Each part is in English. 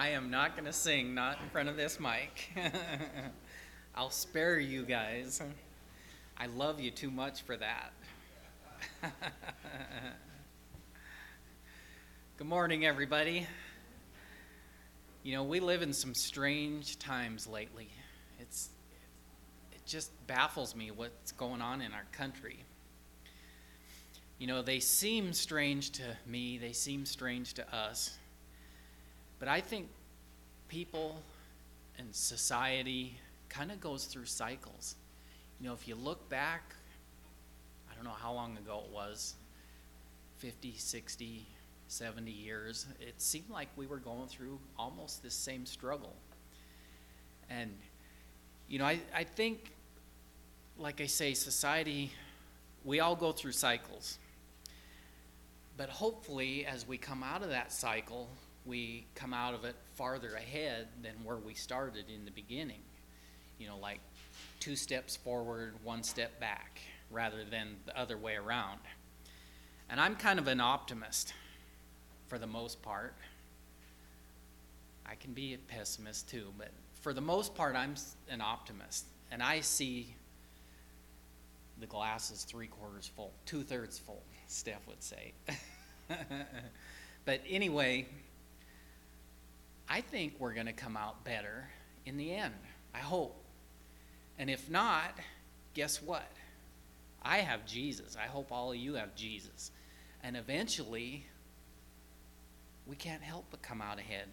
I am not going to sing, not in front of this mic. I'll spare you guys. I love you too much for that. Good morning, everybody. You know, we live in some strange times lately. It's it just baffles me what's going on in our country. You know, they seem strange to me, they seem strange to us. But I think people and society kind of goes through cycles. You know, if you look back, I don't know how long ago it was 50, 60, 70 years it seemed like we were going through almost this same struggle. And, you know, I, I think, like I say, society, we all go through cycles. But hopefully, as we come out of that cycle, we come out of it farther ahead than where we started in the beginning. You know, like two steps forward, one step back, rather than the other way around. And I'm kind of an optimist for the most part. I can be a pessimist too, but for the most part, I'm an optimist. And I see the glass is three quarters full, two thirds full, Steph would say. but anyway, I think we're going to come out better in the end. I hope. And if not, guess what? I have Jesus. I hope all of you have Jesus. And eventually, we can't help but come out ahead.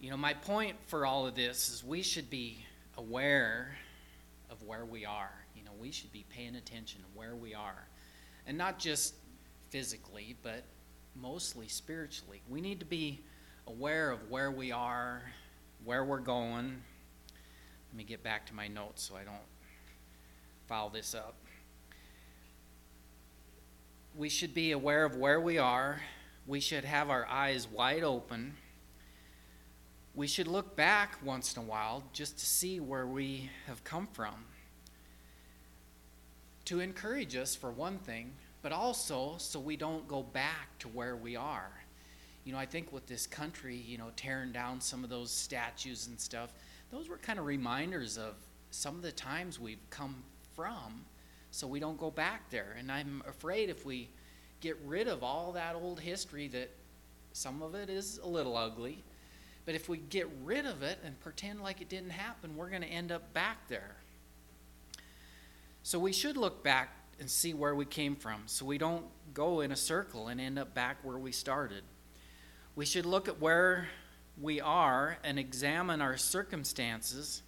You know, my point for all of this is we should be aware of where we are. You know, we should be paying attention to where we are. And not just physically, but mostly spiritually. We need to be aware of where we are, where we're going. Let me get back to my notes so I don't foul this up. We should be aware of where we are. We should have our eyes wide open. We should look back once in a while just to see where we have come from. To encourage us, for one thing, but also so we don't go back to where we are you know, I think with this country, you know, tearing down some of those statues and stuff, those were kind of reminders of some of the times we've come from so we don't go back there. And I'm afraid if we get rid of all that old history that some of it is a little ugly, but if we get rid of it and pretend like it didn't happen, we're going to end up back there. So we should look back and see where we came from so we don't go in a circle and end up back where we started. We should look at where we are and examine our circumstances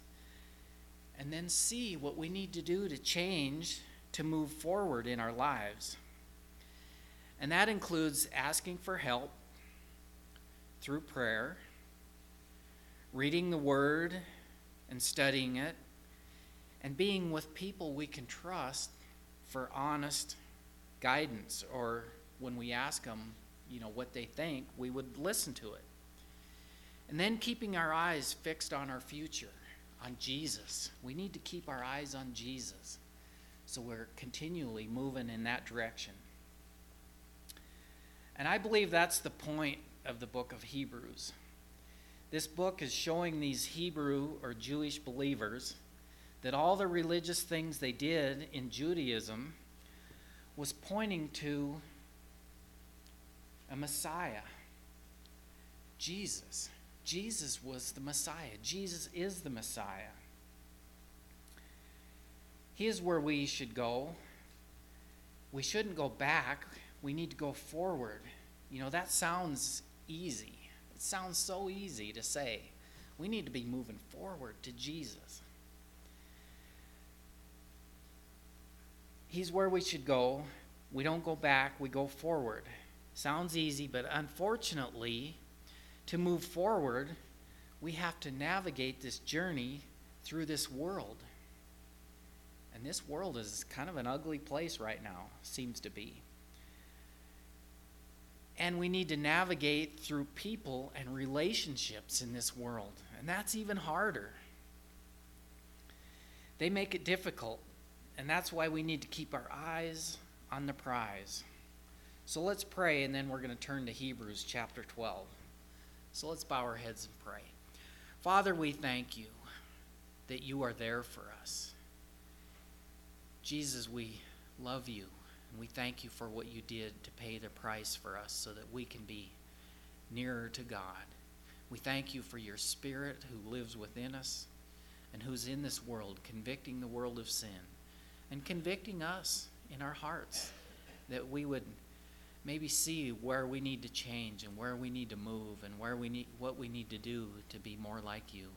and then see what we need to do to change to move forward in our lives. And that includes asking for help through prayer, reading the Word and studying it, and being with people we can trust for honest guidance or when we ask them you know what they think, we would listen to it. And then keeping our eyes fixed on our future, on Jesus. We need to keep our eyes on Jesus. So we're continually moving in that direction. And I believe that's the point of the book of Hebrews. This book is showing these Hebrew or Jewish believers that all the religious things they did in Judaism was pointing to a Messiah. Jesus. Jesus was the Messiah. Jesus is the Messiah. He is where we should go. We shouldn't go back. We need to go forward. You know, that sounds easy. It sounds so easy to say. We need to be moving forward to Jesus. He's where we should go. We don't go back, we go forward. Sounds easy, but unfortunately, to move forward, we have to navigate this journey through this world. And this world is kind of an ugly place right now, seems to be. And we need to navigate through people and relationships in this world. And that's even harder. They make it difficult. And that's why we need to keep our eyes on the prize. So let's pray, and then we're going to turn to Hebrews chapter 12. So let's bow our heads and pray. Father, we thank you that you are there for us. Jesus, we love you, and we thank you for what you did to pay the price for us so that we can be nearer to God. We thank you for your Spirit who lives within us and who's in this world, convicting the world of sin and convicting us in our hearts that we would maybe see where we need to change and where we need to move and where we need what we need to do to be more like you.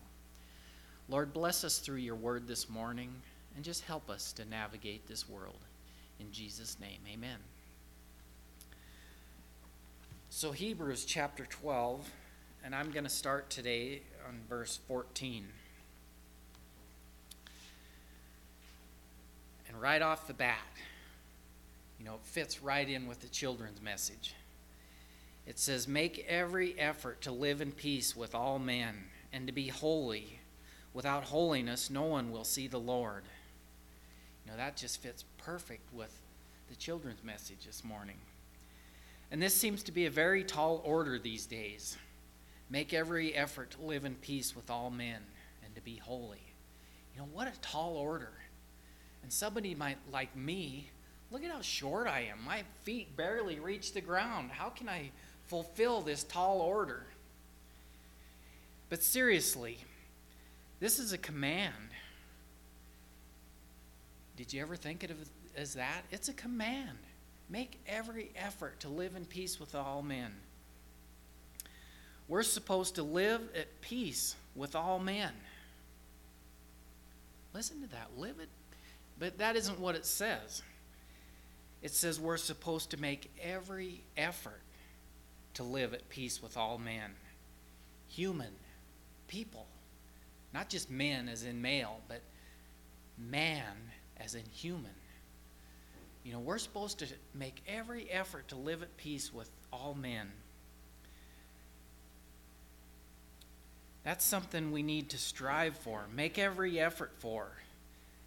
Lord, bless us through your word this morning and just help us to navigate this world. In Jesus' name, amen. So, Hebrews chapter 12, and I'm going to start today on verse 14. And right off the bat, you know, it fits right in with the children's message. It says, Make every effort to live in peace with all men and to be holy. Without holiness, no one will see the Lord. You know, that just fits perfect with the children's message this morning. And this seems to be a very tall order these days. Make every effort to live in peace with all men and to be holy. You know, what a tall order. And somebody might, like me, Look at how short I am. My feet barely reach the ground. How can I fulfill this tall order? But seriously, this is a command. Did you ever think of it as that? It's a command. Make every effort to live in peace with all men. We're supposed to live at peace with all men. Listen to that. Live it. But that isn't what it says it says we're supposed to make every effort to live at peace with all men. Human, people. Not just men as in male, but man as in human. You know, we're supposed to make every effort to live at peace with all men. That's something we need to strive for, make every effort for.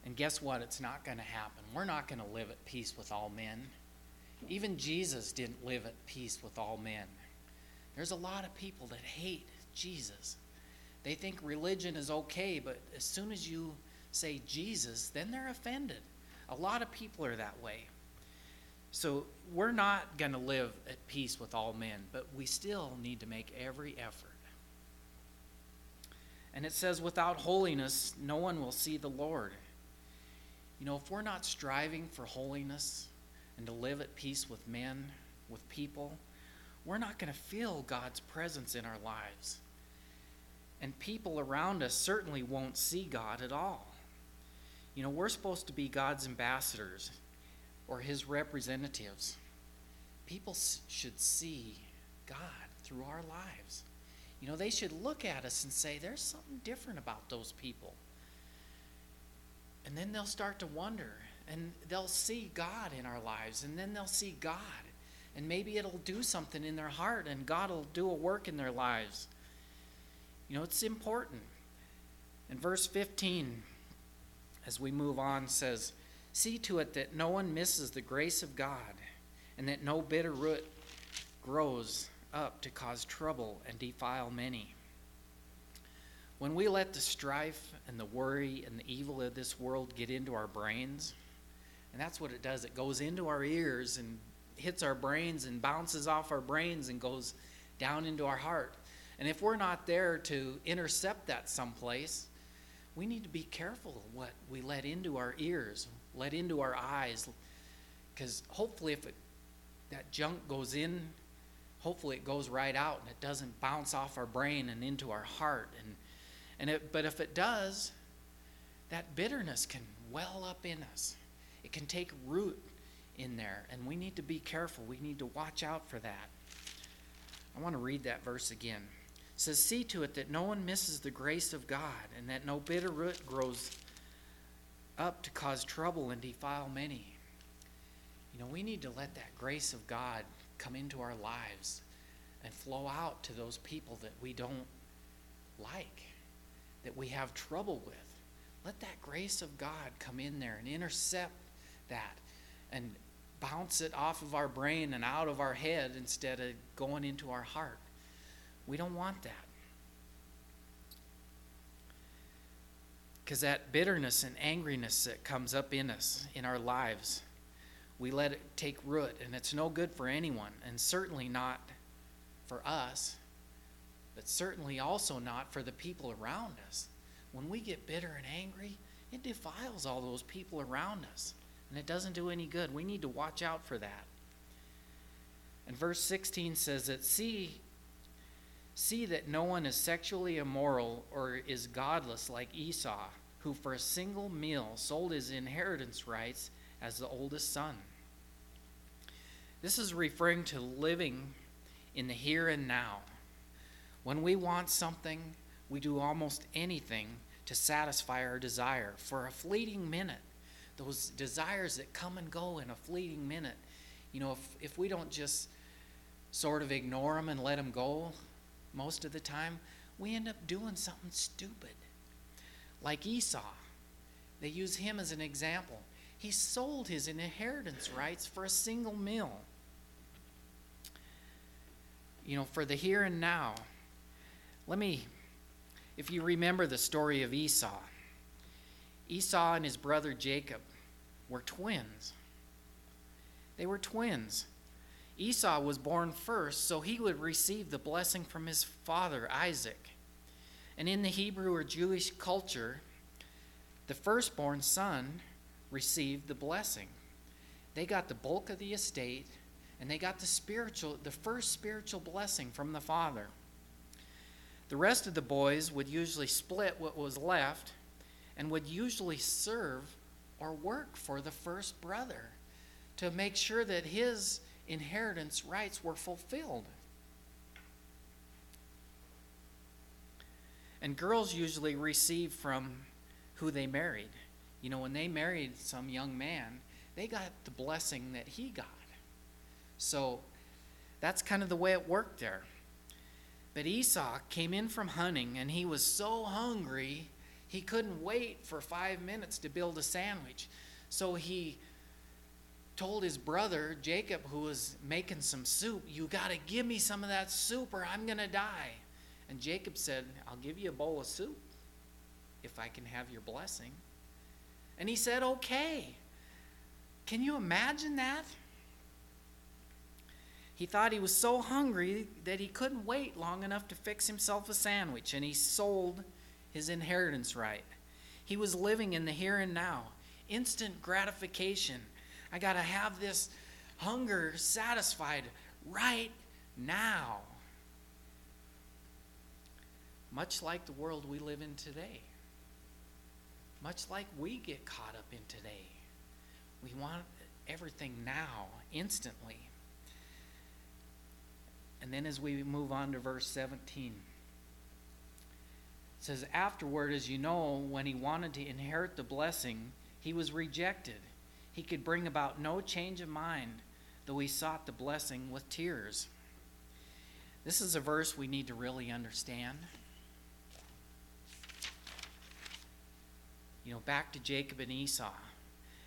And guess what? It's not going to happen. We're not going to live at peace with all men. Even Jesus didn't live at peace with all men. There's a lot of people that hate Jesus. They think religion is okay, but as soon as you say Jesus, then they're offended. A lot of people are that way. So we're not going to live at peace with all men, but we still need to make every effort. And it says, without holiness, no one will see the Lord. You know, if we're not striving for holiness and to live at peace with men, with people, we're not going to feel God's presence in our lives. And people around us certainly won't see God at all. You know, we're supposed to be God's ambassadors or his representatives. People should see God through our lives. You know, they should look at us and say, there's something different about those people. And then they'll start to wonder and they'll see God in our lives and then they'll see God. And maybe it'll do something in their heart and God will do a work in their lives. You know, it's important. And verse 15, as we move on, says, See to it that no one misses the grace of God and that no bitter root grows up to cause trouble and defile many. When we let the strife and the worry and the evil of this world get into our brains, and that's what it does, it goes into our ears and hits our brains and bounces off our brains and goes down into our heart. And if we're not there to intercept that someplace, we need to be careful what we let into our ears, let into our eyes, because hopefully, if it, that junk goes in, hopefully it goes right out and it doesn't bounce off our brain and into our heart and and it, but if it does, that bitterness can well up in us. It can take root in there, and we need to be careful. We need to watch out for that. I want to read that verse again. It says, See to it that no one misses the grace of God, and that no bitter root grows up to cause trouble and defile many. You know, we need to let that grace of God come into our lives and flow out to those people that we don't like that we have trouble with. Let that grace of God come in there and intercept that and bounce it off of our brain and out of our head instead of going into our heart. We don't want that. Because that bitterness and angriness that comes up in us, in our lives, we let it take root, and it's no good for anyone, and certainly not for us, but certainly also not for the people around us. When we get bitter and angry, it defiles all those people around us, and it doesn't do any good. We need to watch out for that. And verse 16 says that see see that no one is sexually immoral or is godless like Esau, who for a single meal sold his inheritance rights as the oldest son. This is referring to living in the here and now. When we want something, we do almost anything to satisfy our desire for a fleeting minute. Those desires that come and go in a fleeting minute. You know, if, if we don't just sort of ignore them and let them go most of the time, we end up doing something stupid. Like Esau. They use him as an example. He sold his inheritance rights for a single meal. You know, for the here and now. Let me, if you remember the story of Esau, Esau and his brother Jacob were twins. They were twins. Esau was born first, so he would receive the blessing from his father, Isaac. And in the Hebrew or Jewish culture, the firstborn son received the blessing. They got the bulk of the estate, and they got the spiritual, the first spiritual blessing from the father. The rest of the boys would usually split what was left and would usually serve or work for the first brother to make sure that his inheritance rights were fulfilled. And girls usually receive from who they married. You know, when they married some young man, they got the blessing that he got. So that's kind of the way it worked there. But Esau came in from hunting and he was so hungry he couldn't wait for five minutes to build a sandwich. So he told his brother Jacob, who was making some soup, You got to give me some of that soup or I'm going to die. And Jacob said, I'll give you a bowl of soup if I can have your blessing. And he said, Okay. Can you imagine that? He thought he was so hungry that he couldn't wait long enough to fix himself a sandwich, and he sold his inheritance right. He was living in the here and now, instant gratification. I got to have this hunger satisfied right now. Much like the world we live in today. Much like we get caught up in today. We want everything now, instantly. And then as we move on to verse 17, it says, Afterward, as you know, when he wanted to inherit the blessing, he was rejected. He could bring about no change of mind, though he sought the blessing with tears. This is a verse we need to really understand. You know, back to Jacob and Esau.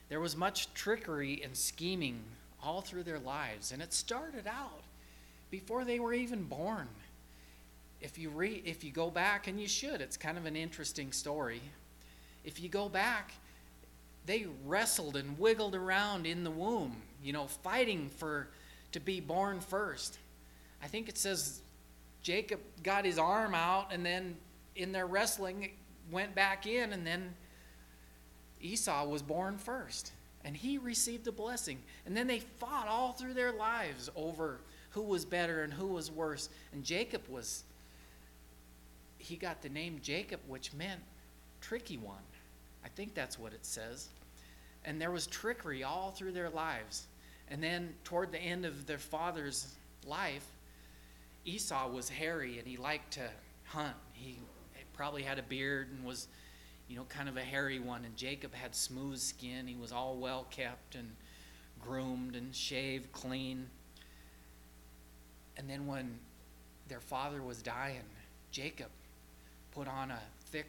There was much trickery and scheming all through their lives, and it started out before they were even born. If you read, if you go back, and you should, it's kind of an interesting story. If you go back, they wrestled and wiggled around in the womb, you know, fighting for to be born first. I think it says Jacob got his arm out, and then in their wrestling, went back in, and then Esau was born first, and he received the blessing. And then they fought all through their lives over who was better and who was worse. And Jacob was, he got the name Jacob, which meant tricky one. I think that's what it says. And there was trickery all through their lives. And then toward the end of their father's life, Esau was hairy and he liked to hunt. He probably had a beard and was, you know, kind of a hairy one. And Jacob had smooth skin. He was all well kept and groomed and shaved clean. And then when their father was dying, Jacob put on a thick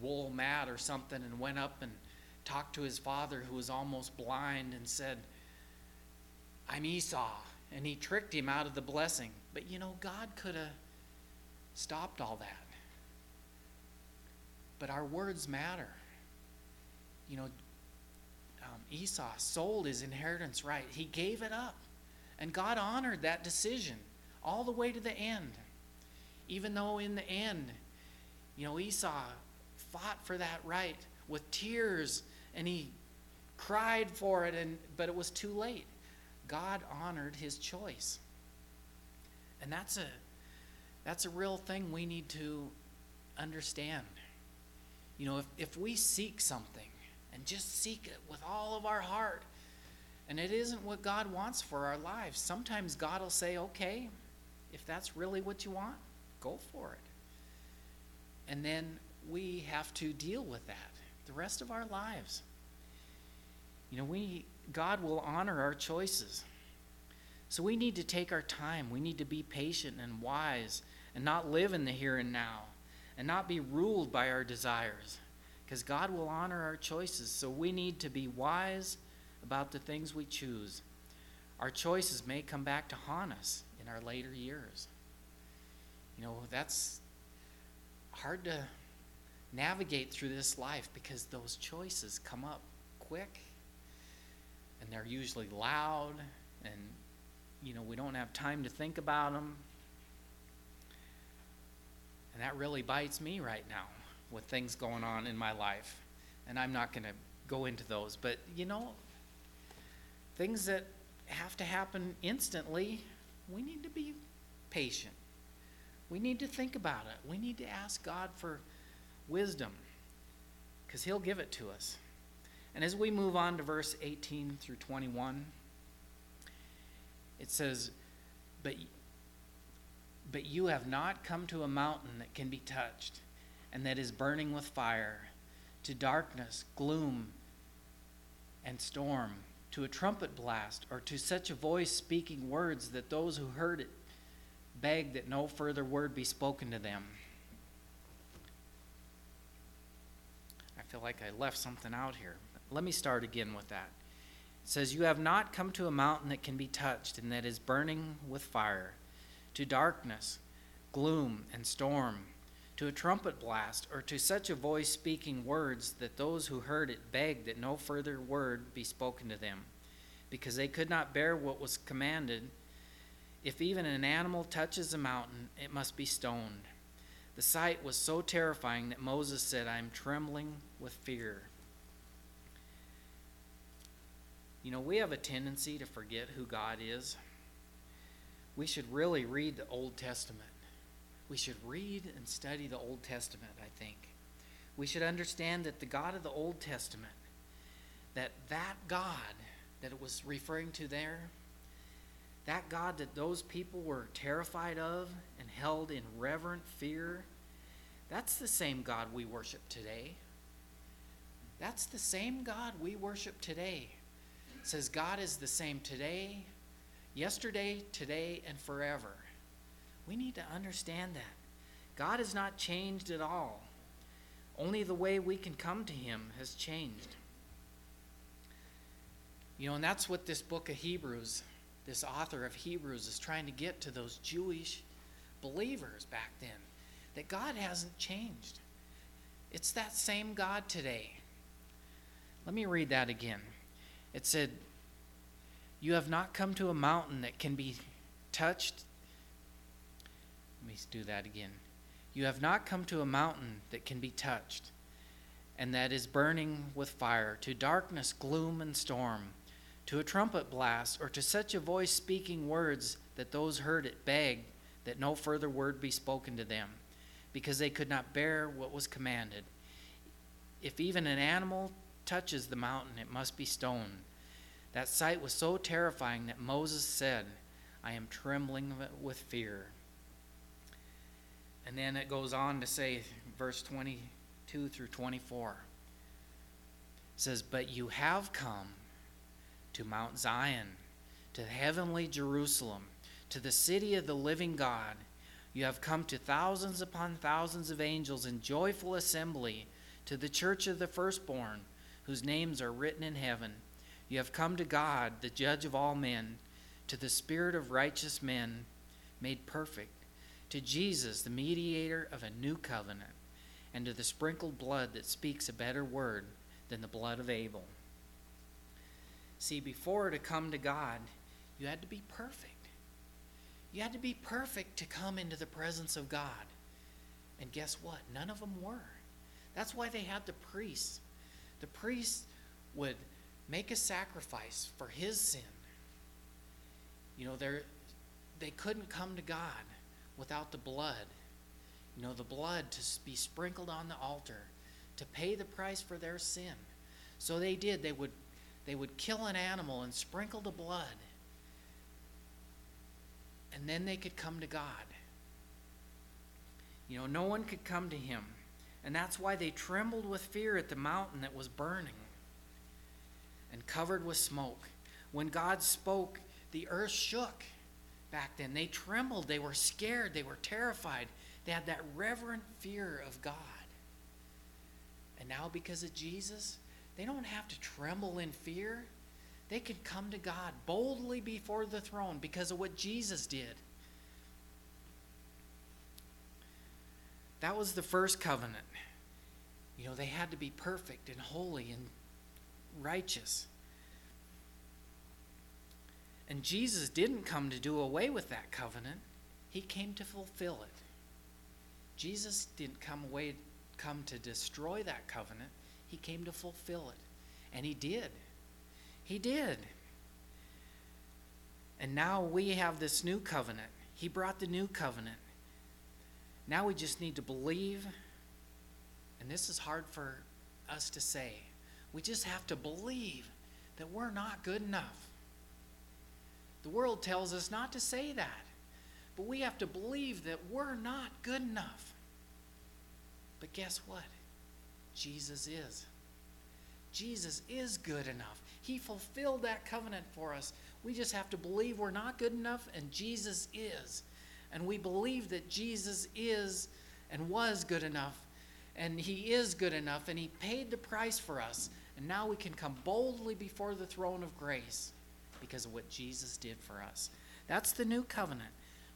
wool mat or something and went up and talked to his father, who was almost blind, and said, I'm Esau. And he tricked him out of the blessing. But you know, God could have stopped all that. But our words matter. You know, um, Esau sold his inheritance right, he gave it up. And God honored that decision all the way to the end. Even though in the end, you know, Esau fought for that right with tears and he cried for it and but it was too late. God honored his choice. And that's a that's a real thing we need to understand. You know, if, if we seek something and just seek it with all of our heart, and it isn't what God wants for our lives, sometimes God will say, okay, if that's really what you want, go for it. And then we have to deal with that the rest of our lives. You know, we God will honor our choices. So we need to take our time. We need to be patient and wise and not live in the here and now and not be ruled by our desires because God will honor our choices. So we need to be wise about the things we choose. Our choices may come back to haunt us in our later years. You know, that's hard to navigate through this life because those choices come up quick and they're usually loud and you know we don't have time to think about them and that really bites me right now with things going on in my life and i'm not going to go into those but you know things that have to happen instantly we need to be patient. We need to think about it. We need to ask god for wisdom because he'll give it to us. And as we move on to verse 18 through 21, it says, But, but you have not come to a mountain that can be touched, and that is burning with fire, to darkness, gloom, and storm, to a trumpet blast, or to such a voice speaking words that those who heard it begged that no further word be spoken to them. I feel like I left something out here. Let me start again with that. It says, You have not come to a mountain that can be touched and that is burning with fire, to darkness, gloom, and storm, to a trumpet blast, or to such a voice speaking words that those who heard it begged that no further word be spoken to them, because they could not bear what was commanded. If even an animal touches a mountain, it must be stoned. The sight was so terrifying that Moses said, I am trembling with fear. You know, we have a tendency to forget who God is. We should really read the Old Testament. We should read and study the Old Testament, I think. We should understand that the God of the Old Testament, that that God that it was referring to there, that God that those people were terrified of and held in reverent fear, that's the same God we worship today. That's the same God we worship today says God is the same today, yesterday, today, and forever. We need to understand that. God has not changed at all. Only the way we can come to Him has changed. You know, and that's what this book of Hebrews, this author of Hebrews, is trying to get to those Jewish believers back then that God hasn't changed. It's that same God today. Let me read that again. It said, You have not come to a mountain that can be touched. Let me do that again. You have not come to a mountain that can be touched, and that is burning with fire, to darkness, gloom, and storm, to a trumpet blast, or to such a voice speaking words that those heard it begged that no further word be spoken to them, because they could not bear what was commanded. If even an animal touches the mountain, it must be stoned. That sight was so terrifying that Moses said, I am trembling with fear. And then it goes on to say, verse 22 through 24 it says, But you have come to Mount Zion, to heavenly Jerusalem, to the city of the living God. You have come to thousands upon thousands of angels in joyful assembly, to the church of the firstborn whose names are written in heaven. You have come to God, the judge of all men, to the spirit of righteous men made perfect, to Jesus, the mediator of a new covenant, and to the sprinkled blood that speaks a better word than the blood of Abel. See, before to come to God, you had to be perfect. You had to be perfect to come into the presence of God. And guess what? None of them were. That's why they had the priests. The priests would make a sacrifice for his sin. You know, they couldn't come to God without the blood. You know, the blood to be sprinkled on the altar to pay the price for their sin. So they did. They would they would kill an animal and sprinkle the blood. And then they could come to God. You know, no one could come to him. And that's why they trembled with fear at the mountain that was burning and covered with smoke. When God spoke, the earth shook back then. They trembled, they were scared, they were terrified. They had that reverent fear of God. And now, because of Jesus, they don't have to tremble in fear. They can come to God boldly before the throne because of what Jesus did. That was the first covenant. You know, they had to be perfect and holy and righteous. And Jesus didn't come to do away with that covenant, he came to fulfill it. Jesus didn't come away come to destroy that covenant. He came to fulfill it. And he did. He did. And now we have this new covenant. He brought the new covenant. Now we just need to believe. And this is hard for us to say. We just have to believe that we're not good enough. The world tells us not to say that. But we have to believe that we're not good enough. But guess what? Jesus is. Jesus is good enough. He fulfilled that covenant for us. We just have to believe we're not good enough and Jesus is. And we believe that Jesus is and was good enough and he is good enough and he paid the price for us. And now we can come boldly before the throne of grace because of what Jesus did for us. That's the new covenant.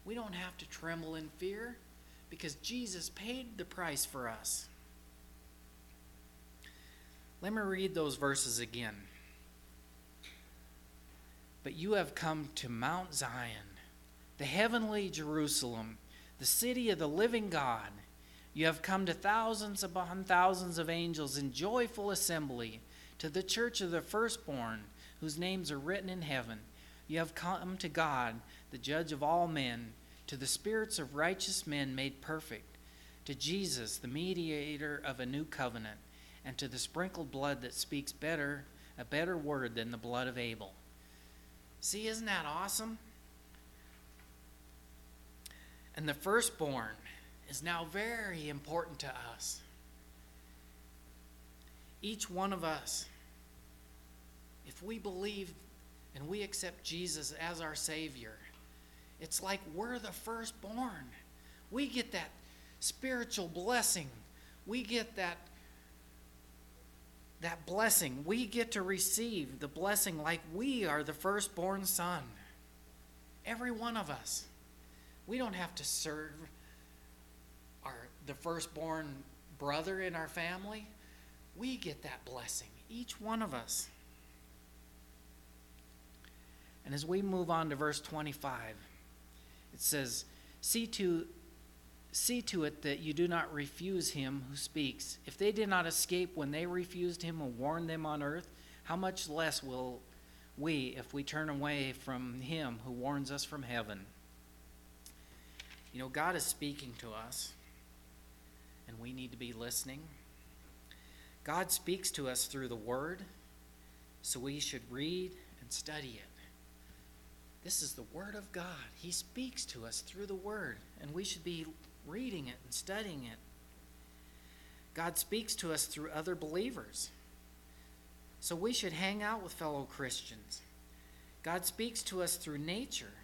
We don't have to tremble in fear because Jesus paid the price for us. Let me read those verses again. But you have come to Mount Zion, the heavenly Jerusalem, the city of the living God. You have come to thousands upon thousands of angels in joyful assembly, to the church of the firstborn, whose names are written in heaven. You have come to God, the judge of all men, to the spirits of righteous men made perfect, to Jesus, the mediator of a new covenant and to the sprinkled blood that speaks better a better word than the blood of Abel. See, isn't that awesome? And the firstborn is now very important to us. Each one of us, if we believe and we accept Jesus as our Savior, it's like we're the firstborn. We get that spiritual blessing. We get that that blessing. We get to receive the blessing like we are the firstborn son. Every one of us. We don't have to serve our the firstborn brother in our family. We get that blessing, each one of us. And as we move on to verse 25, it says, See to See to it that you do not refuse him who speaks. If they did not escape when they refused him and warned them on earth, how much less will we if we turn away from him who warns us from heaven? You know, God is speaking to us, and we need to be listening. God speaks to us through the Word, so we should read and study it. This is the Word of God. He speaks to us through the Word, and we should be reading it and studying it. God speaks to us through other believers. So we should hang out with fellow Christians. God speaks to us through nature.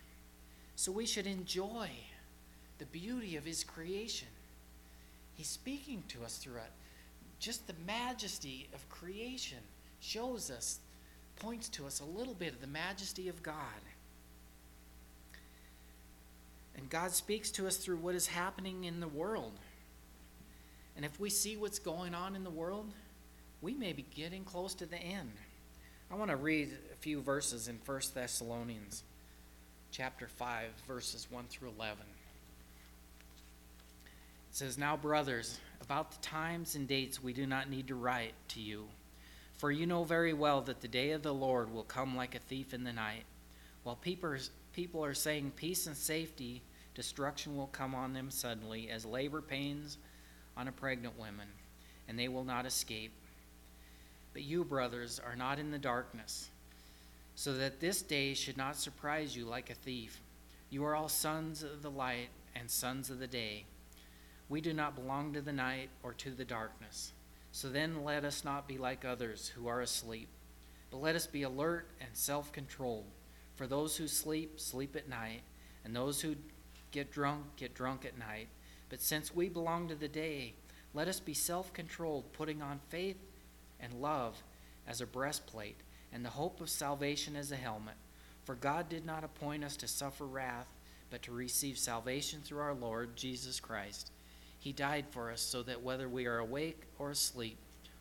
So we should enjoy the beauty of His creation. He's speaking to us through it. Just the majesty of creation shows us, points to us a little bit of the majesty of God. And God speaks to us through what is happening in the world. And if we see what's going on in the world, we may be getting close to the end. I want to read a few verses in 1 Thessalonians chapter 5 verses 1 through 11. It says, "Now brothers, about the times and dates we do not need to write to you, for you know very well that the day of the Lord will come like a thief in the night. While people people are saying peace and safety, destruction will come on them suddenly as labor pains on a pregnant woman, and they will not escape. But you, brothers, are not in the darkness, so that this day should not surprise you like a thief. You are all sons of the light and sons of the day. We do not belong to the night or to the darkness. So then let us not be like others who are asleep, but let us be alert and self controlled. For those who sleep, sleep at night, and those who get drunk, get drunk at night. But since we belong to the day, let us be self controlled, putting on faith and love as a breastplate, and the hope of salvation as a helmet. For God did not appoint us to suffer wrath, but to receive salvation through our Lord Jesus Christ. He died for us so that whether we are awake or asleep,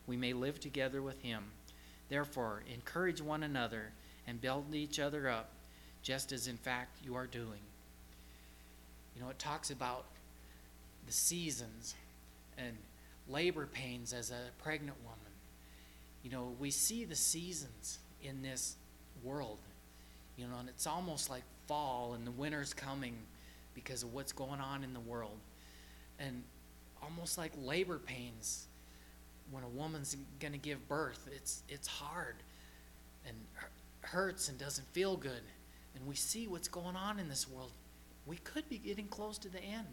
we may live together with Him. Therefore, encourage one another and build each other up, just as in fact you are doing. You know, it talks about the seasons and labor pains as a pregnant woman. You know, we see the seasons in this world, you know, and it's almost like fall and the winter's coming because of what's going on in the world. And almost like labor pains when a woman's going to give birth, it's, it's hard and hurts and doesn't feel good. And we see what's going on in this world. We could be getting close to the end.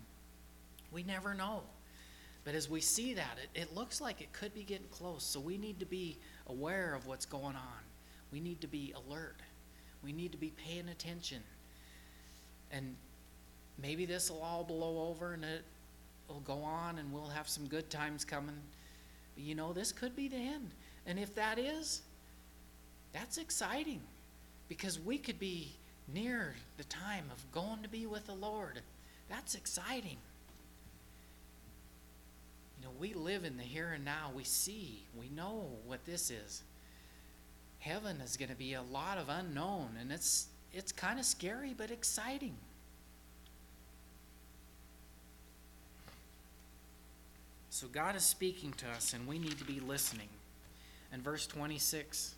We never know. But as we see that, it, it looks like it could be getting close. So we need to be aware of what's going on. We need to be alert. We need to be paying attention. And maybe this will all blow over and it will go on and we'll have some good times coming. But you know, this could be the end. And if that is, that's exciting because we could be near the time of going to be with the Lord. That's exciting. You know, we live in the here and now. We see, we know what this is. Heaven is going to be a lot of unknown, and it's it's kind of scary but exciting. So God is speaking to us, and we need to be listening. In verse 26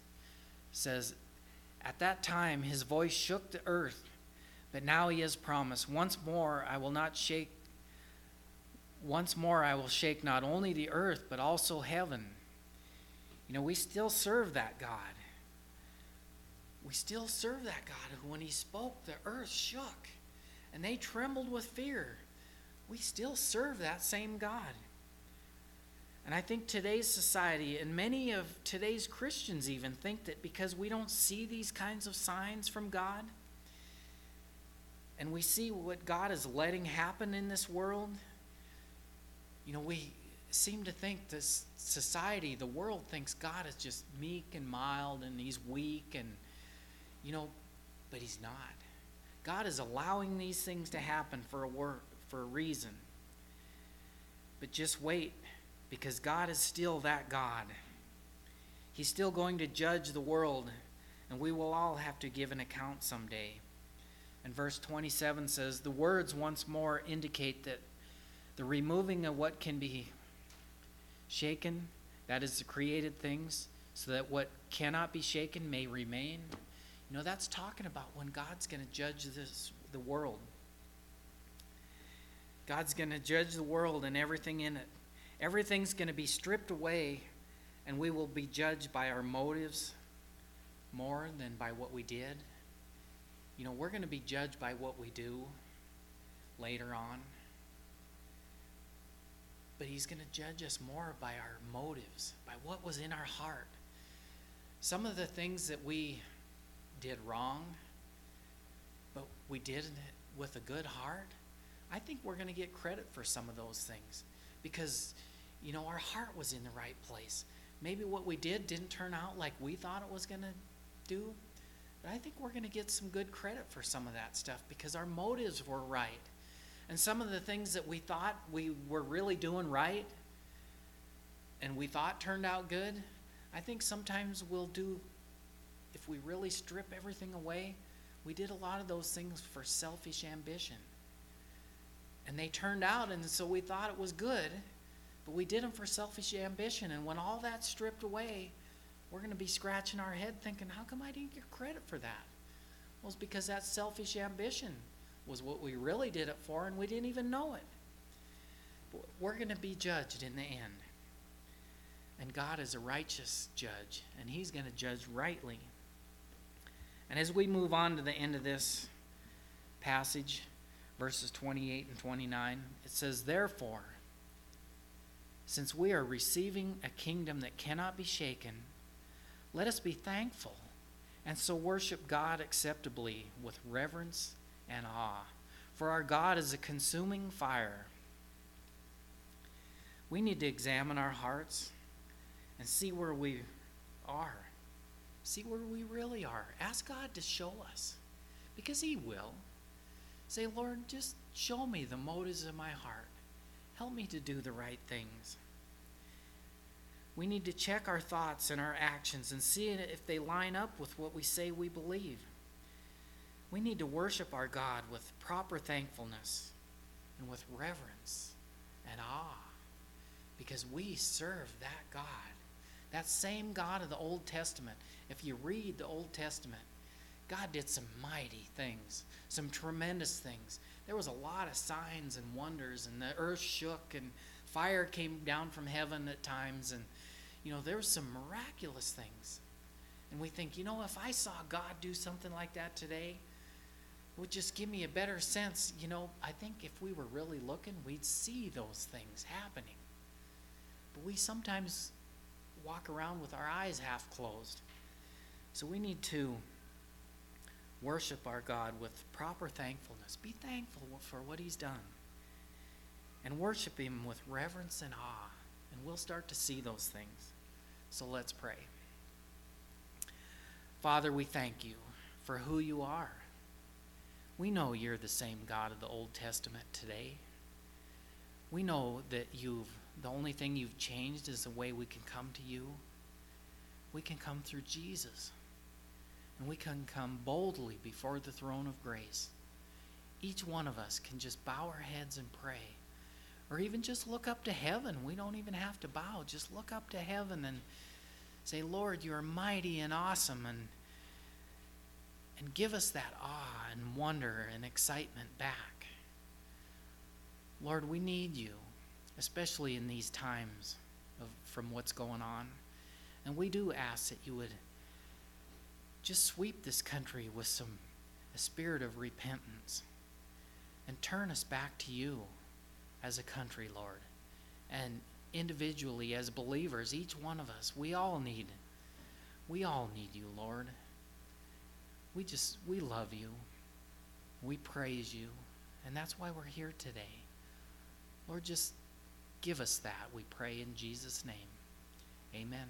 says, At that time his voice shook the earth, but now he has promised, Once more I will not shake once more I will shake not only the earth, but also heaven. You know, we still serve that God. We still serve that God who, when He spoke, the earth shook and they trembled with fear. We still serve that same God. And I think today's society, and many of today's Christians even, think that because we don't see these kinds of signs from God, and we see what God is letting happen in this world, you know, we seem to think this society, the world thinks God is just meek and mild and he's weak and, you know, but he's not. God is allowing these things to happen for a work, for a reason. But just wait because God is still that God. He's still going to judge the world and we will all have to give an account someday. And verse 27 says, The words once more indicate that the removing of what can be shaken, that is the created things, so that what cannot be shaken may remain. You know, that's talking about when God's going to judge this the world. God's going to judge the world and everything in it. Everything's going to be stripped away, and we will be judged by our motives more than by what we did. You know, we're going to be judged by what we do later on but He's going to judge us more by our motives, by what was in our heart. Some of the things that we did wrong, but we did it with a good heart, I think we're going to get credit for some of those things because, you know, our heart was in the right place. Maybe what we did didn't turn out like we thought it was going to do, but I think we're going to get some good credit for some of that stuff because our motives were right. And some of the things that we thought we were really doing right and we thought turned out good, I think sometimes we'll do, if we really strip everything away, we did a lot of those things for selfish ambition. And they turned out, and so we thought it was good, but we did them for selfish ambition. And when all that's stripped away, we're going to be scratching our head thinking, how come I didn't get credit for that? Well, it's because that selfish ambition was what we really did it for, and we didn't even know it. But we're going to be judged in the end. And God is a righteous judge, and He's going to judge rightly. And as we move on to the end of this passage, verses 28 and 29, it says, Therefore, since we are receiving a kingdom that cannot be shaken, let us be thankful and so worship God acceptably with reverence and awe. For our God is a consuming fire. We need to examine our hearts and see where we are. See where we really are. Ask God to show us because He will. Say, Lord, just show me the motives of my heart. Help me to do the right things. We need to check our thoughts and our actions and see if they line up with what we say we believe. We need to worship our God with proper thankfulness and with reverence and awe because we serve that God. That same God of the Old Testament. If you read the Old Testament, God did some mighty things, some tremendous things. There was a lot of signs and wonders, and the earth shook, and fire came down from heaven at times, and you know, there were some miraculous things. And we think, you know, if I saw God do something like that today, it would just give me a better sense. You know, I think if we were really looking, we'd see those things happening. But we sometimes walk around with our eyes half closed. So we need to worship our God with proper thankfulness. Be thankful for what He's done. And worship Him with reverence and awe. And we'll start to see those things. So let's pray. Father, we thank you for who you are. We know you're the same God of the Old Testament today. We know that you've the only thing you've changed is the way we can come to you. We can come through Jesus. And we can come boldly before the throne of grace. Each one of us can just bow our heads and pray. Or even just look up to heaven. We don't even have to bow. Just look up to heaven and say, Lord, you are mighty and awesome. And, and give us that awe and wonder and excitement back. Lord, we need you especially in these times of, from what's going on. And we do ask that you would just sweep this country with some a spirit of repentance and turn us back to you as a country, Lord. And individually as believers, each one of us, we all need we all need you, Lord. We just we love you. We praise you, and that's why we're here today. Lord, just Give us that, we pray in Jesus' name. Amen.